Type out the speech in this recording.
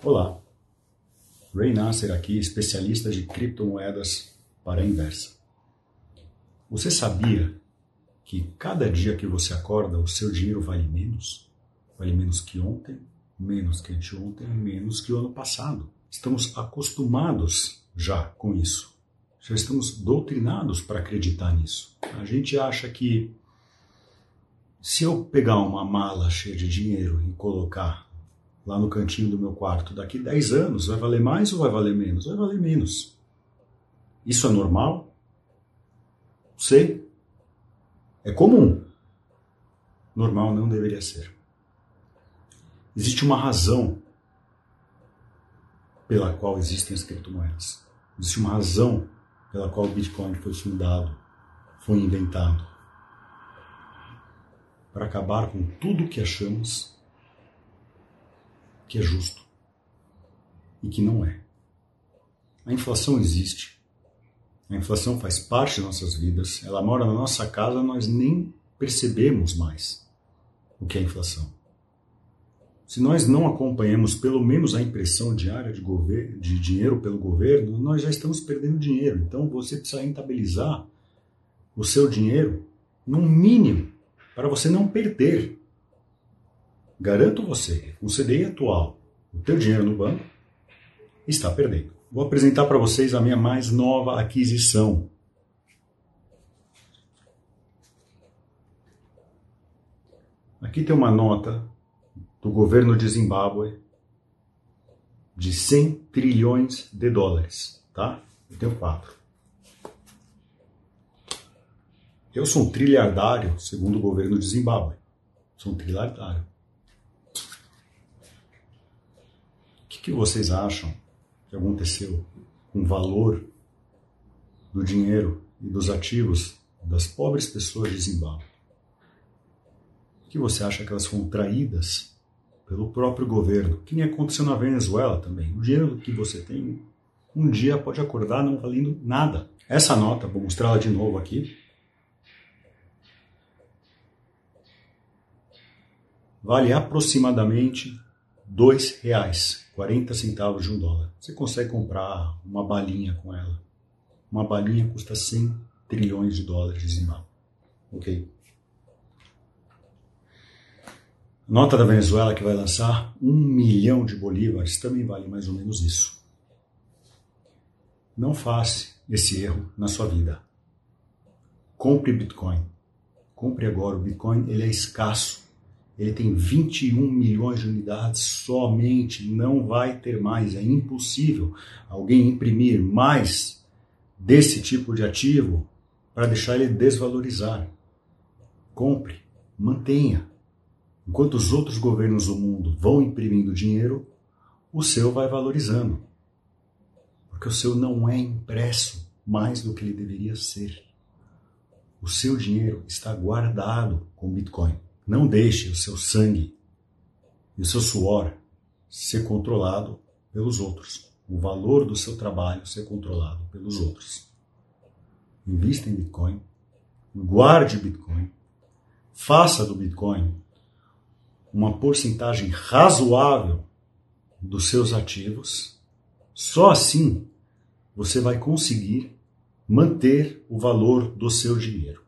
Olá, Ray Nasser aqui, especialista de criptomoedas para a inversa. Você sabia que cada dia que você acorda o seu dinheiro vale menos? Vale menos que ontem, menos que anteontem, menos que o ano passado. Estamos acostumados já com isso. Já estamos doutrinados para acreditar nisso. A gente acha que se eu pegar uma mala cheia de dinheiro e colocar lá no cantinho do meu quarto, daqui 10 anos, vai valer mais ou vai valer menos? Vai valer menos. Isso é normal? Sei. É comum. Normal não deveria ser. Existe uma razão pela qual existem as criptomoedas. Existe uma razão pela qual o Bitcoin foi fundado, foi inventado. Para acabar com tudo que achamos que é justo e que não é. A inflação existe. A inflação faz parte de nossas vidas. Ela mora na nossa casa, nós nem percebemos mais o que é inflação. Se nós não acompanhamos pelo menos a impressão diária de, de dinheiro pelo governo, nós já estamos perdendo dinheiro. Então você precisa rentabilizar o seu dinheiro no mínimo para você não perder. Garanto você, o CDI atual, o teu dinheiro no banco está perdendo. Vou apresentar para vocês a minha mais nova aquisição. Aqui tem uma nota do governo de Zimbábue de 100 trilhões de dólares, tá? Eu tenho quatro. Eu sou um trilhardário, segundo o governo de Zimbábue. Sou um trilhardário. O que, que vocês acham que aconteceu com o valor do dinheiro e dos ativos das pobres pessoas de Zimbábue? O que você acha que elas foram traídas pelo próprio governo, que nem aconteceu na Venezuela também. O dinheiro que você tem, um dia pode acordar não valendo nada. Essa nota, vou mostrá-la de novo aqui. Vale aproximadamente dois reais, 40 centavos de um dólar. Você consegue comprar uma balinha com ela. Uma balinha custa 100 trilhões de dólares de Zimbábue. Ok? Nota da Venezuela que vai lançar um milhão de bolívares também vale mais ou menos isso. Não faça esse erro na sua vida. Compre Bitcoin. Compre agora. O Bitcoin ele é escasso. Ele tem 21 milhões de unidades somente. Não vai ter mais. É impossível alguém imprimir mais desse tipo de ativo para deixar ele desvalorizar. Compre, mantenha. Enquanto os outros governos do mundo vão imprimindo dinheiro, o seu vai valorizando. Porque o seu não é impresso mais do que ele deveria ser. O seu dinheiro está guardado com Bitcoin. Não deixe o seu sangue e o seu suor ser controlado pelos outros. O valor do seu trabalho ser controlado pelos outros. Invista em Bitcoin, guarde Bitcoin, faça do Bitcoin uma porcentagem razoável dos seus ativos, só assim você vai conseguir manter o valor do seu dinheiro.